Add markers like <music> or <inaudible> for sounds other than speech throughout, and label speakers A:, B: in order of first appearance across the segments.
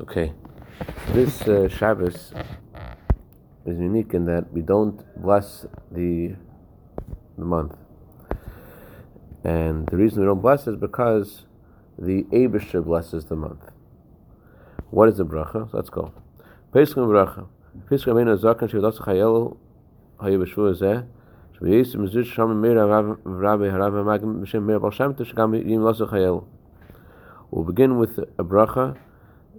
A: Okay, this uh, Shabbos is unique in that we don't bless the the month, and the reason we don't bless is because the Abisha blesses the month. What is the bracha? Let's go. Pesach bracha. Pesach amenu zaken shevadas chayel hayu b'shvu zeh. Shviyis mezut sham meir harav rabbi magim bal shem teshgam yim lasu chayel. We'll begin with a bracha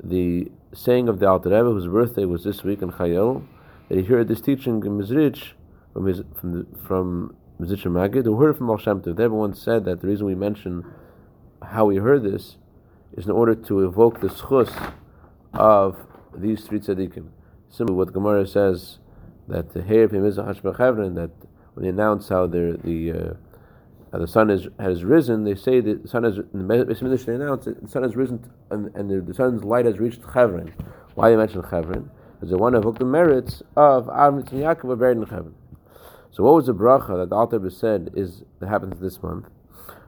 A: the saying of the Alter Rebbe, whose birthday was this week in Chayil, that he heard this teaching in Mizrich from his, from the, from Mizrich Magid, who heard it from Baal Shem Tov. Everyone said that the reason we mention how we heard this is in order to evoke the zchus of these three tzaddikim. Similarly, what Gemara says that the Heir Pimizah that when they announce how the uh, uh, the sun is, has risen, they say that the sun has, in the Beis they announce that the sun has risen and, and the, the, sun's light has reached Chevron. Why they mention Chevron? Because they want to evoke the merits of Avram and Yaakov were buried in Chevron. So what was the bracha that the Alter said is that happens this month?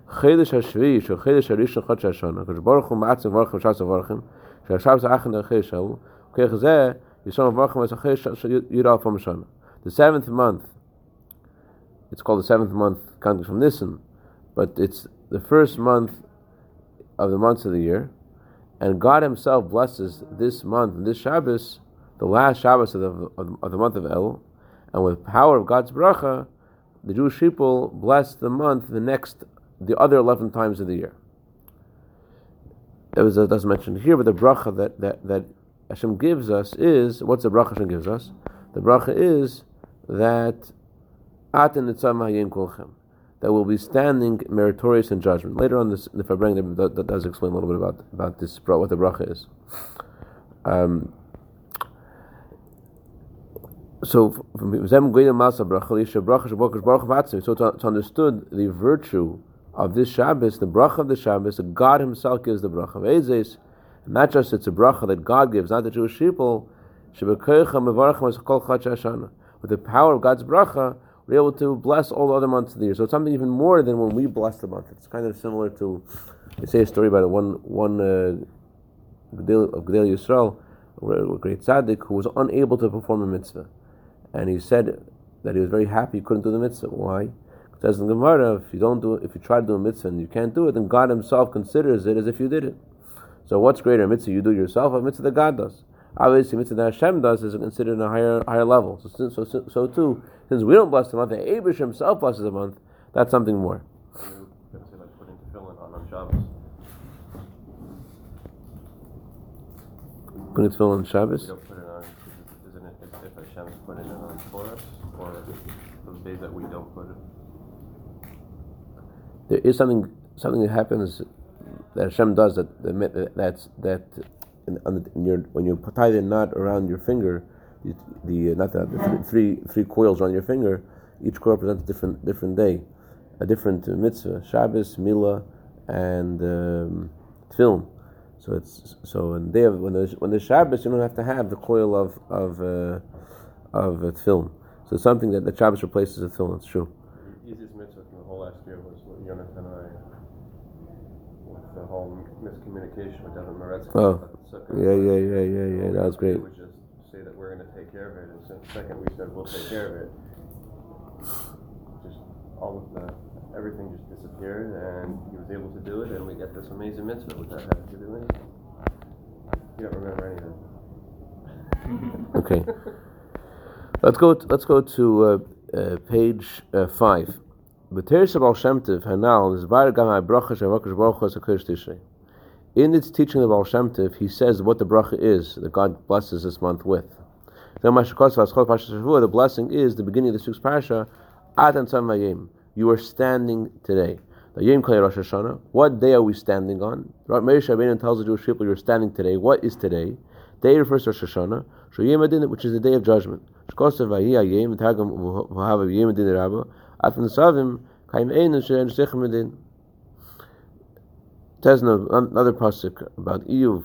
A: Chedesh HaShvi, Shal Chedesh HaRishon Chod Shashona, Kosh Baruch Hu Ma'atzim Varchim Shas Avarchim, Shal Shabbos Achen Chedesh Shavu, Kech Zeh, Yishon Avarchim As Yirah Fam Shana. The seventh month it's called the seventh month counting from Nisan, but it's the first month of the months of the year, and God Himself blesses this month this Shabbos, the last Shabbos of the, of, the month of El, and with power of God's bracha, the Jewish people bless the month the next, the other eleven times of the year. That was it doesn't mention here, but the bracha that, that, that Hashem gives us is what's the bracha Hashem gives us? The bracha is that that will be standing meritorious in judgment. Later on, this, the Fabring that, that does explain a little bit about, about this, what the bracha is. Um, so, so to, to understood the virtue of this Shabbos, the bracha of the Shabbos, that God Himself gives the bracha of Ezes, not just it's a bracha that God gives, not the Jewish people. With the power of God's bracha, we're able to bless all the other months of the year. So it's something even more than when we bless the month. It's kind of similar to, they say a story about one one uh, of Yisrael, a great tzaddik, who was unable to perform a mitzvah, and he said that he was very happy he couldn't do the mitzvah. Why? It says in the Gemara, if you don't do it, if you try to do a mitzvah and you can't do it, then God Himself considers it as if you did it. So what's greater, a mitzvah you do yourself, or a mitzvah that God does? Obviously, mitzvah that Hashem does is considered a higher higher level. So, so, so, so too, since we don't bless the month, the Abish himself blesses the month. That's something more. Putting tefillin on Shabbos.
B: We don't put it on. Isn't it if Hashem's put it on for us, or those days that we don't put it?
A: There is something something that happens that Hashem does that that's that in, in your, when you tie the knot around your finger, the, the not the, the three three coils around your finger, each coil represents a different different day, a different mitzvah, Shabbos, Mila, and um, Tefillin. So it's so when they have, when there's when there's Shabbos, you don't have to have the coil of of uh, of uh, Tefillin. So it's something that the Shabbos replaces the Tefillin. It's true.
B: The easiest mitzvah from the whole last year was Yonatan and I With the whole miscommunication with Devin Maretsky.
A: Oh, yeah, yeah, yeah, yeah, yeah. That was great.
B: We would just say that we're going to take care of it, and so second we said we'll take care of it, just all of the everything just disappeared, and he was able to do it, and we get this amazing mitzvah without having to do anything. You don't remember
A: anything. <laughs> okay. Let's go. To, let's go to uh, uh, page uh, five. In its teaching of Tov, he says what the bracha is that God blesses this month with. The blessing is the beginning of this week's parasha. You are standing today. What day are we standing on? Meir Rabbeinu tells the Jewish people, "You're standing today." What is today? Day refers to Rosh Hashanah, which is the day of judgment. Ein There's another pasuk about Iyuv.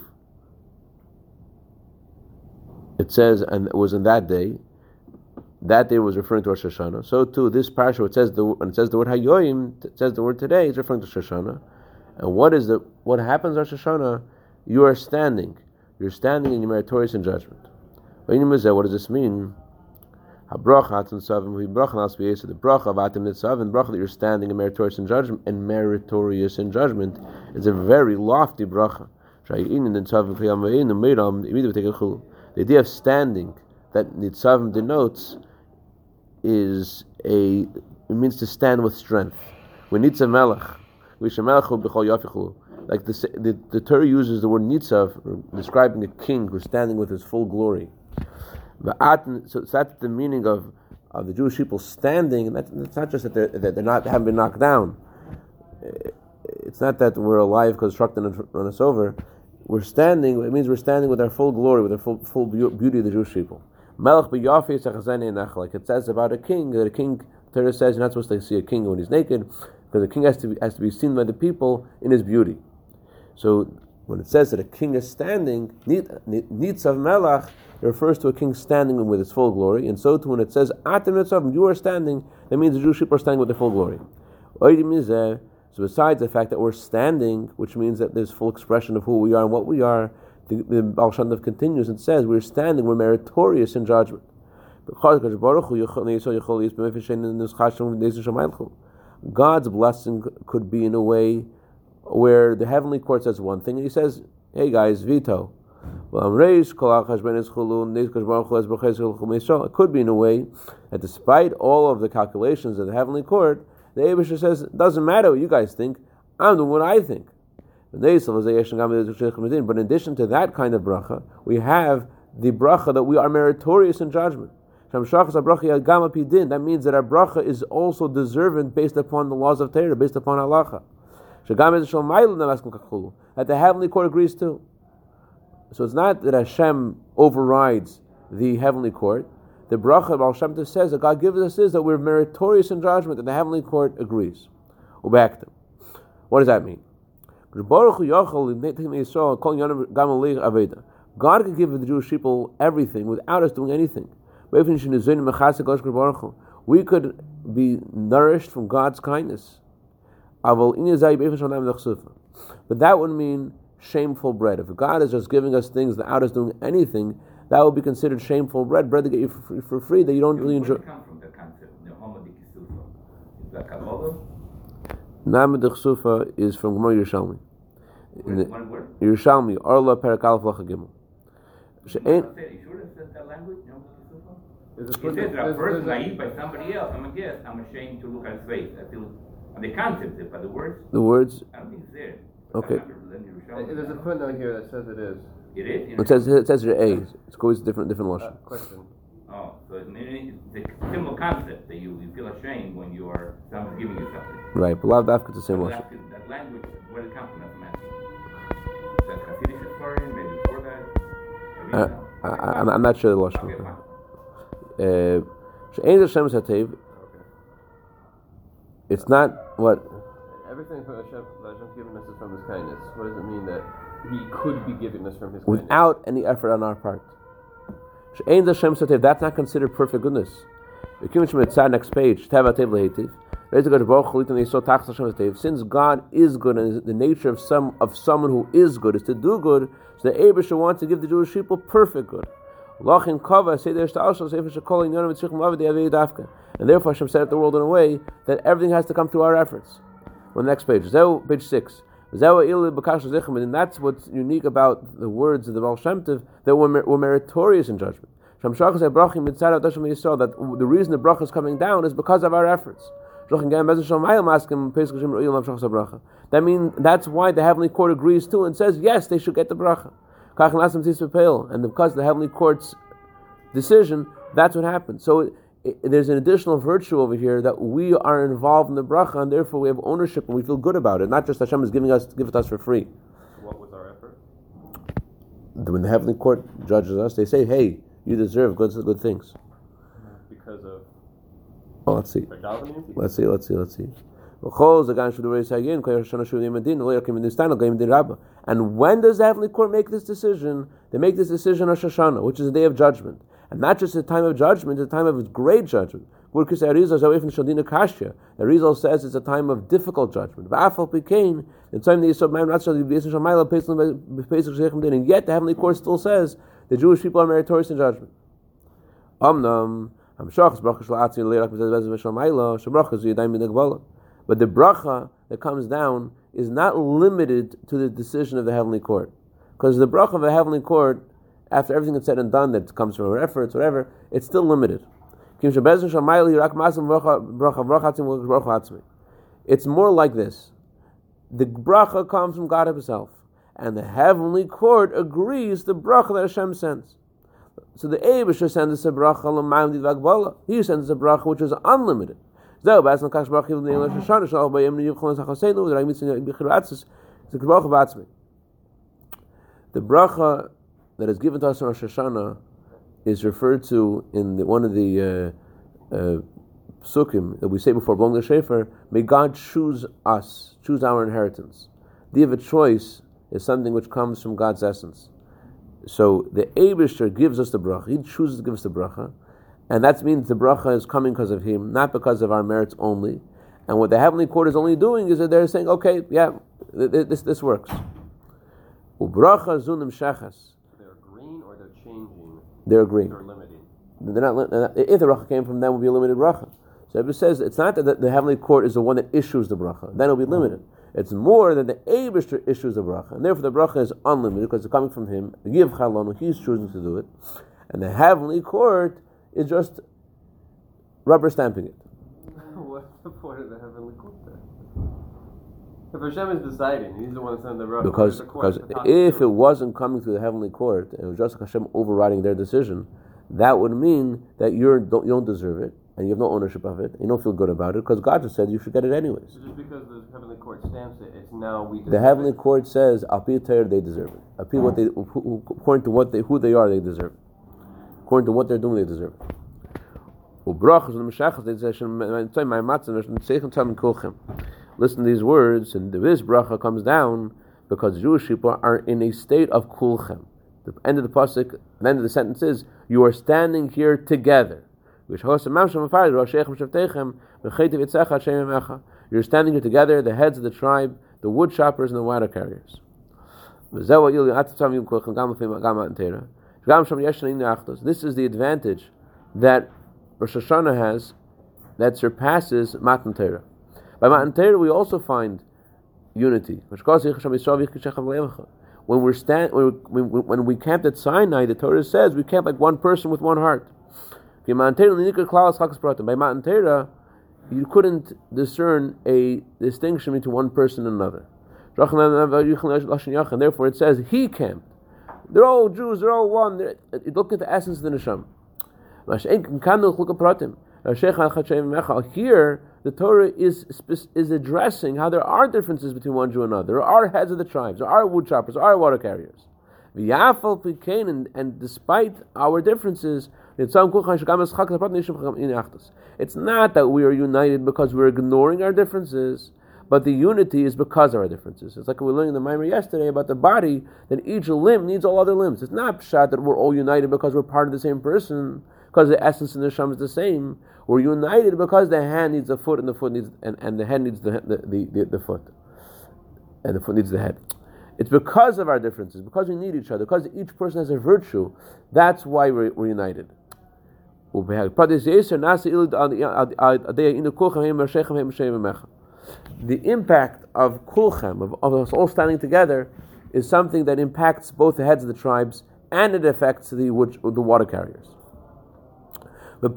A: It says, and it was in that day. That day was referring to Rosh Hashanah. So too, this parasha, it says the when it says the word Hayoim, it says the word today, is referring to Rosh Hashanah. And what is the what happens Rosh Hashanah? You are standing. You're standing and you're meritorious in judgment. What does this mean? The bracha of atim nitzavim, bracha that you're standing and meritorious in judgment, and meritorious in judgment is a very lofty bracha. The idea of standing that nitzavim denotes is a it means to stand with strength. We nitzav melech, we shemelchu b'chol yafichu. Like the, the the Torah uses the word nitzav describing a king who's standing with his full glory. So, that's the meaning of, of the Jewish people standing. And that's, it's not just that they're, that they're not haven't been knocked down. It's not that we're alive because truck didn't run us over. We're standing. It means we're standing with our full glory, with our full, full beauty of the Jewish people. Like it says about a king, that a king, Torah says you're not supposed to see a king when he's naked, because a king has to be, has to be seen by the people in his beauty. So when it says that a king is standing, Nitzav Melach, it refers to a king standing with his full glory, and so too when it says Atem Nitzav, you are standing, that means the Jewish people are standing with their full glory. So besides the fact that we're standing, which means that there's full expression of who we are and what we are, the, the Baal Shem Tov continues and says, we're standing, we're meritorious in judgment. God's blessing could be in a way where the heavenly court says one thing, and he says, hey guys, veto. It could be in a way that despite all of the calculations of the heavenly court, the Abisha says, doesn't matter what you guys think, I'm doing what I think. But in addition to that kind of bracha, we have the bracha that we are meritorious in judgment. That means that our bracha is also deserving based upon the laws of Torah, based upon halacha. That the heavenly court agrees to. So it's not that Hashem overrides the heavenly court. The bracha Baal Shem says that God gives us is that we're meritorious in judgment, and the heavenly court agrees. What does that mean? God can give the Jewish people everything without us doing anything. We could be nourished from God's kindness. But that would mean shameful bread. If God is just giving us things without us doing anything, that would be considered shameful bread, bread to get you for free, for free that you don't really enjoy. Namad Chsufa is from Gemara Yerushalmi. In the, Yerushalmi, Arla Perak Aleph Lacha Gimel.
C: She'ain. It says that a person I eat by somebody else, I'm a guest, I'm ashamed to look at his face. I feel, and the concept, but the words.
A: The words.
C: I don't think it's there.
A: Okay.
B: There's a footnote here that says it is.
C: It is.
A: It says it says here A. It's always different different lashon.
B: Uh, question.
C: Oh, so it's the similar concept that you, you feel ashamed when you are someone's giving you something.
A: Right, but lav dafka the same lashon.
C: That language, where did it come from? That's Is that Hasidic historian? Maybe before that.
A: Uh, I, I'm, I'm not sure the lashon.
C: Okay, fine.
A: Uh, Hashem Satev. It's not what
B: Everything from Hashem's given us is from His kindness. What does it mean that He could be giving us from His kindness?
A: without any effort on our part. She'ein Hashem Satev. That's not considered perfect goodness. Next page. Since God is good and the nature of some of someone who is good is to do good, so the Abishah wants to give the Jewish people perfect good. And therefore Hashem set up the world in a way that everything has to come through our efforts. On the next page, page six. And that's what's unique about the words of the Baal Shem Tov, that were we're meritorious in judgment. That the reason the bracha is coming down is because of our efforts. That means that's why the heavenly court agrees too and says yes, they should get the bracha. And because the heavenly court's decision, that's what happens. So it, it, there's an additional virtue over here that we are involved in the bracha, and therefore we have ownership and we feel good about it. Not just Hashem is giving us give it us for free.
B: What was our effort?
A: When the heavenly court judges us, they say, "Hey, you deserve good good things."
B: Because of.
A: Oh, let's see. Let's see. Let's see. Let's see. And when does the heavenly court make this decision? They make this decision on Rosh Hashanah, which is the day of judgment. And not just the time of judgment, the time of great judgment. The Arizal says it's a time of difficult judgment. And yet the heavenly court still says the Jewish people are meritorious in judgment. Amnam, Hamshachas Bracha Shalatzin Leirak Bezez Shamayla Shabrachas Yadayim Min Agbala. But the bracha that comes down is not limited to the decision of the heavenly court, because the bracha of the heavenly court, after everything that's said and done, that comes from our efforts, whatever, it's still limited. It's more like this. The bracha comes from God Himself, and the heavenly court agrees the bracha that Hashem sends. So the Abisha sends us a bracha He sends us a bracha which is unlimited. The bracha that is given to us in Rosh Hashanah is referred to in the, one of the uh, uh, psukim that we say before blowing the shofar. May God choose us, choose our inheritance. The of a choice is something which comes from God's essence. So the Abishter gives us the bracha. He chooses to give us the bracha, and that means the bracha is coming because of Him, not because of our merits only. And what the heavenly court is only doing is that they're saying, okay, yeah, this this works. Ubracha zunim shechas. They're agreeing. They're limited. They're not, they're not, if the bracha came from them, it would be a limited bracha. So it says it's not that the, heavenly court is the one that issues the bracha. Then it'll be limited. It's more that the Abishter issues the bracha. And therefore the bracha is unlimited because it's coming from him. Give he's choosing to do it. And the heavenly court is just rubber stamping it.
B: What's the point of the heavenly court? If Hashem is deciding, He's the one that's sending the bracha.
A: Because, because if it wasn't coming through the heavenly court, and it was just Hashem overriding their decision, that would mean that you're, don't, you don't deserve it, and you have no ownership of it, and you don't feel good about it, because God just said you should get it anyways.
B: So just because the heavenly court stamps it, it's now we.
A: The heavenly it. court says, "Apir they deserve it. Apir what they, according to what they, who they are, they deserve it. According to what they're doing, they deserve. Listen to these words, and this bracha comes down because Jewish people are in a state of kulchem. The end of the pasuk, the end of the sentence is, "You are standing here together." You're standing here together, the heads of the tribe, the wood choppers and the water carriers. This is the advantage that Rosh Hashanah has that surpasses Matan Torah. By Matan Torah, we also find unity. When we're stand, when, we, when we camped at Sinai, the Torah says we camp like one person with one heart. By Matan Torah, you couldn't discern a distinction between one person and another. Therefore, it says he camped. They're all Jews. They're all one. They're, look at the essence of the neshama. Here, the Torah is, is addressing how there are differences between one Jew and another. There are heads of the tribes, there are wood choppers, there are water carriers. And, and despite our differences, it's not that we are united because we're ignoring our differences, but the unity is because of our differences. It's like we learned in the Mimer yesterday about the body, that each limb needs all other limbs. It's not shot that we're all united because we're part of the same person, because the essence in the Sham is the same. We're united because the hand needs the foot and the foot needs and, and the head needs the, the, the, the foot. And the foot needs the head. It's because of our differences, because we need each other, because each person has a virtue. That's why we're, we're united. The impact of kulchem, of, of us all standing together, is something that impacts both the heads of the tribes and it affects the, the water carriers. The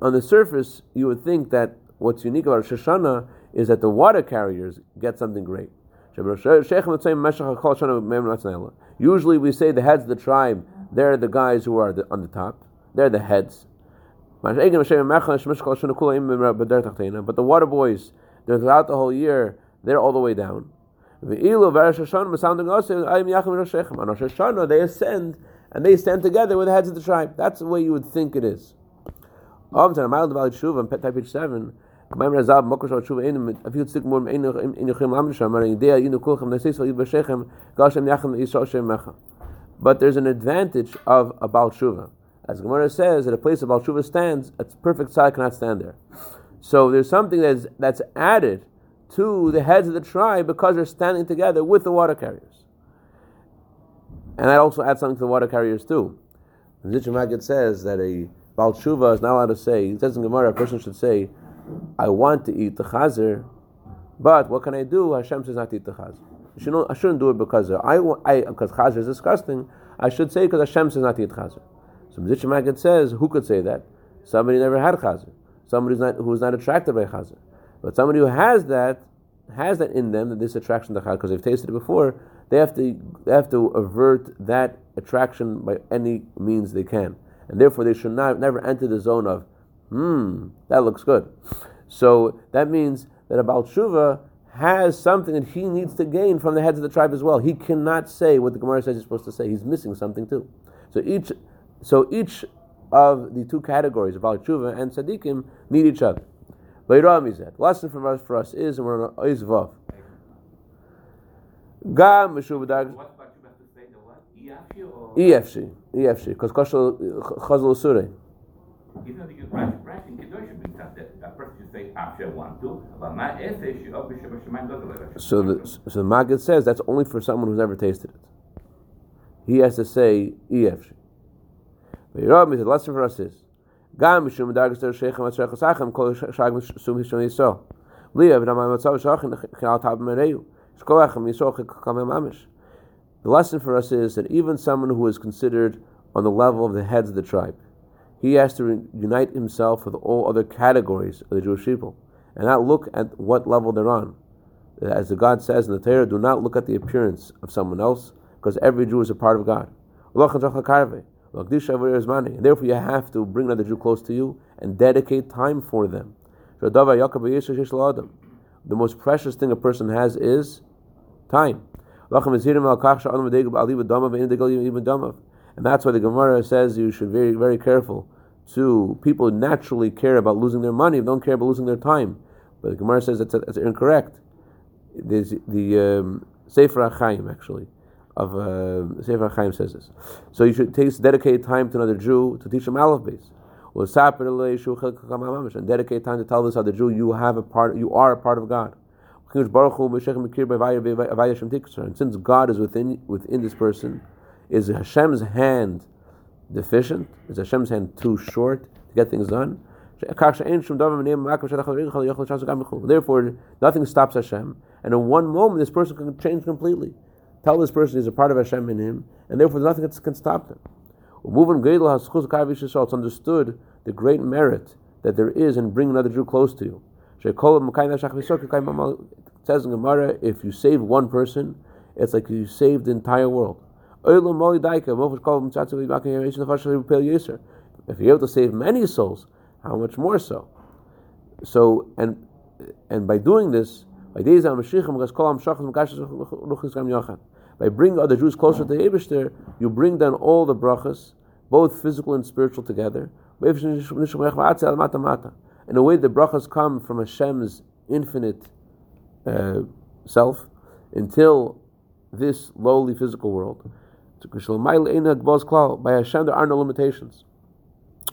A: on the surface, you would think that what's unique about Rosh Hashanah is that the water carriers get something great. Usually, we say the heads of the tribe; they're the guys who are the, on the top. They're the heads. But the water boys, they're throughout the whole year. They're all the way down. On Rosh Hashanah, they ascend and they stand together with the heads of the tribe. That's the way you would think it is. 7. But there's an advantage of a Baal Tshuva. As Gemara says, at a place of Baal Tshuva stands, a perfect tzad cannot stand there. So there's something that's, that's added to the heads of the tribe because they're standing together with the water carriers. And that also adds something to the water carriers too. The Zitcha says that a Baal Tshuva is not allowed to say, it says in Gemara, a person should say, I want to eat the chazer, but what can I do? Hashem says not to eat the chazer. I shouldn't, I shouldn't do it because I, I because is disgusting. I should say because Hashem says not to eat chazer. So Mizitch Maggid says, who could say that? Somebody never had chazer. Somebody who's not, who's not attracted by chazer. But somebody who has that, has that in them, that this attraction to chazer, because they've tasted it before, they have to they have to avert that attraction by any means they can, and therefore they should not never enter the zone of, hmm, that looks good. So that means that a Baal has something that he needs to gain from the heads of the tribe as well. He cannot say what the Gemara says he's supposed to say. He's missing something too. So each so each of the two categories of Baal Tshuva and Tzaddikim need each other. The lesson for us, for us is, and we're on Oiz Vav. Gam Meshuv Dag. EFC, EFC, because Koshel Chazal Usure. So the so the Maggid says that's only for someone who's never tasted it. He has to say EFC. For us is Gam Mishum Der Kol Shag Chinal Tab Mereu. The lesson for us is that even someone who is considered on the level of the heads of the tribe, he has to unite himself with all other categories of the Jewish people and not look at what level they're on. As the God says in the Torah, do not look at the appearance of someone else because every Jew is a part of God. And therefore, you have to bring another Jew close to you and dedicate time for them. The most precious thing a person has is time. And that's why the Gemara says you should be very, very careful to people who naturally care about losing their money, don't care about losing their time. But the Gemara says that's, that's incorrect. There's the um, Sefer HaChaim, actually, of uh, Sefer HaChaim says this. So you should take dedicate time to another Jew to teach him Aleph Beis. And dedicate time to tell this other Jew you have a part, you are a part of God. And since God is within within this person, is Hashem's hand deficient? Is Hashem's hand too short to get things done? Therefore, nothing stops Hashem, and in one moment, this person can change completely. Tell this person he's a part of Hashem in him, and therefore nothing can stop them. It's understood the great merit that there is in bringing another Jew close to you. It says in Gemara, if you save one person, it's like you saved the entire world. If you're able to save many souls, how much more so? So, and and by doing this, by bringing other Jews closer to Abishter, you bring down all the brachas, both physical and spiritual together. In a way, the brachas come from Hashem's infinite uh, self until this lowly physical world. By Hashem, there are no limitations.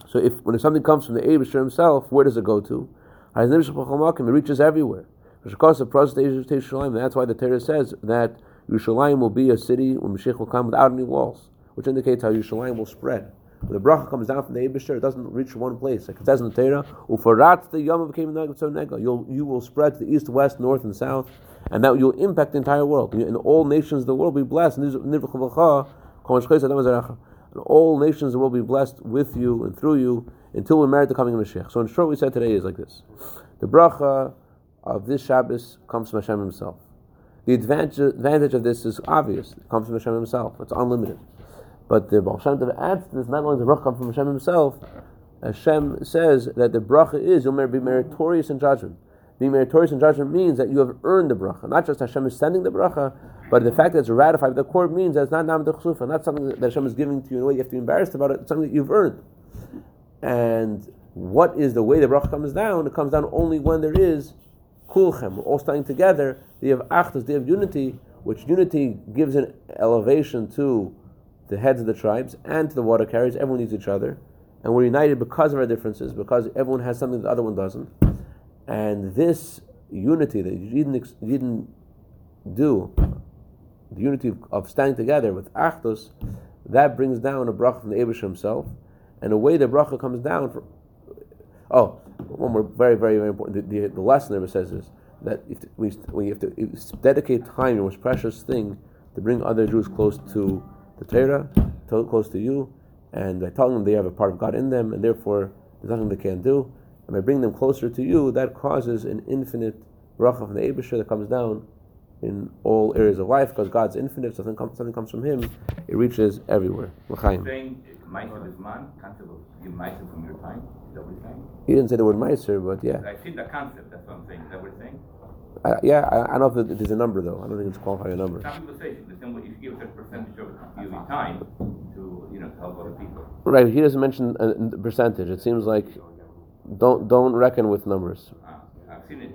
A: So, if when something comes from the Abishur himself, where does it go to? It reaches everywhere. That's why the Torah says that Yerushalayim will be a city when Mashiach will come without any walls, which indicates how Yerushalayim will spread. When the bracha comes down from the Abishur, it doesn't reach one place. Like it says in the Torah, "Ufarat the yom became nega." You'll you will spread to the east, west, north, and south, and that you'll impact the entire world. And all nations of the world will be blessed. And all nations of the will be blessed with you and through you until we're married to coming Mashiach. So in short, we said today is like this: the bracha of this Shabbos comes from Hashem Himself. The advantage, advantage of this is obvious. It comes from Hashem Himself. It's unlimited. But the Baal Shem Tov adds to this, not only the bracha comes from Hashem himself, Hashem says that the bracha is, you'll be meritorious in judgment. Being meritorious in judgment means that you have earned the bracha. Not just Hashem is sending the bracha, but the fact that it's ratified by the court means that it's not nam chsufa, not something that Hashem is giving to you in a way you have to be embarrassed about it, it's something that you've earned. And what is the way the bracha comes down? It comes down only when there is kulchem, all standing together, they have achdus, they have unity, which unity gives an elevation to the heads of the tribes and to the water carriers. Everyone needs each other. And we're united because of our differences, because everyone has something the other one doesn't. And this unity that you didn't, didn't do, the unity of standing together with Achdus, that brings down a bracha from the Abish himself. And the way the bracha comes down, oh, one more very, very, very important. The, the, the lesson there says is that if we, we have to dedicate time, your most precious thing, to bring other Jews close to the Torah, to, close to you, and by telling them they have a part of God in them, and therefore there's nothing they can't do. And by bringing them closer to you, that causes an infinite bracha from the Abishah that comes down in all areas of life, because God's infinite, something comes, something comes from Him, it reaches everywhere.
C: Saying Meiser is man, concept of give Meiser from your time, is that what you're saying?
A: He didn't say the word Meiser, but yeah.
C: I see the concept, that's what I'm saying. Is that what you're saying?
A: Uh, yeah, I, I, don't know if there's a number though. I don't think it's qualifying a number.
C: Some people say if you give a percentage of your time to you know to help other people.
A: Right. He doesn't mention a percentage. It seems like don't don't reckon with numbers.
C: Uh, I've seen it